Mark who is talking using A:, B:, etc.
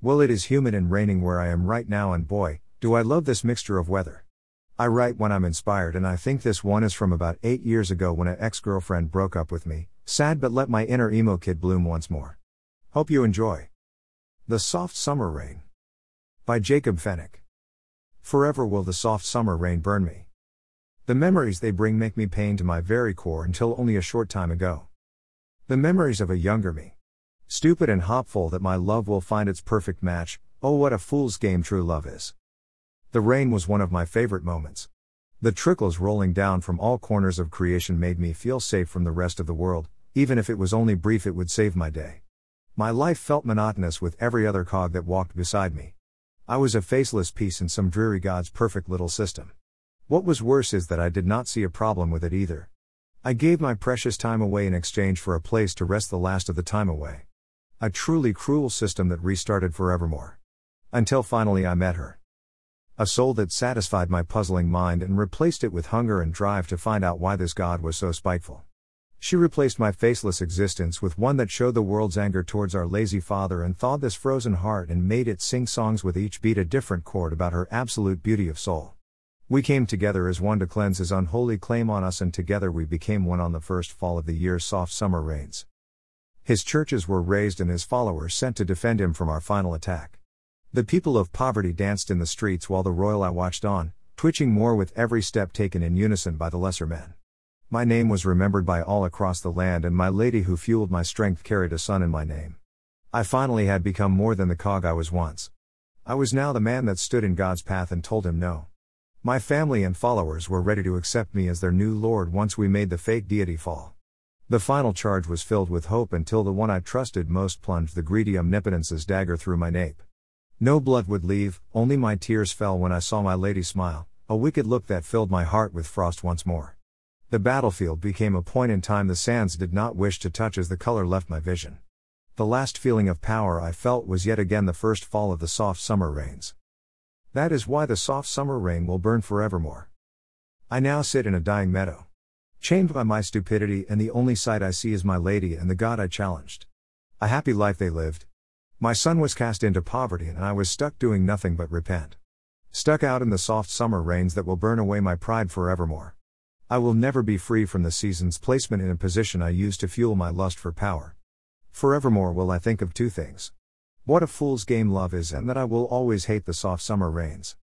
A: Well, it is humid and raining where I am right now, and boy, do I love this mixture of weather. I write when I'm inspired, and I think this one is from about 8 years ago when an ex girlfriend broke up with me. Sad, but let my inner emo kid bloom once more. Hope you enjoy. The Soft Summer Rain. By Jacob Fennick. Forever will the soft summer rain burn me. The memories they bring make me pain to my very core until only a short time ago. The memories of a younger me. Stupid and hopeful that my love will find its perfect match, oh, what a fool's game true love is. The rain was one of my favorite moments. The trickles rolling down from all corners of creation made me feel safe from the rest of the world, even if it was only brief, it would save my day. My life felt monotonous with every other cog that walked beside me. I was a faceless piece in some dreary God's perfect little system. What was worse is that I did not see a problem with it either. I gave my precious time away in exchange for a place to rest the last of the time away. A truly cruel system that restarted forevermore. Until finally I met her. A soul that satisfied my puzzling mind and replaced it with hunger and drive to find out why this God was so spiteful. She replaced my faceless existence with one that showed the world's anger towards our lazy father and thawed this frozen heart and made it sing songs with each beat a different chord about her absolute beauty of soul. We came together as one to cleanse his unholy claim on us, and together we became one on the first fall of the year's soft summer rains. His churches were raised and his followers sent to defend him from our final attack. The people of poverty danced in the streets while the royal I watched on, twitching more with every step taken in unison by the lesser men. My name was remembered by all across the land, and my lady who fueled my strength carried a son in my name. I finally had become more than the cog I was once. I was now the man that stood in God's path and told him no. My family and followers were ready to accept me as their new Lord once we made the fake deity fall. The final charge was filled with hope until the one I trusted most plunged the greedy omnipotence's dagger through my nape. No blood would leave, only my tears fell when I saw my lady smile, a wicked look that filled my heart with frost once more. The battlefield became a point in time the sands did not wish to touch as the color left my vision. The last feeling of power I felt was yet again the first fall of the soft summer rains. That is why the soft summer rain will burn forevermore. I now sit in a dying meadow. Chained by my stupidity, and the only sight I see is my lady and the God I challenged. A happy life they lived, my son was cast into poverty and I was stuck doing nothing but repent. Stuck out in the soft summer rains that will burn away my pride forevermore. I will never be free from the season's placement in a position I used to fuel my lust for power. Forevermore will I think of two things. What a fool's game love is, and that I will always hate the soft summer rains.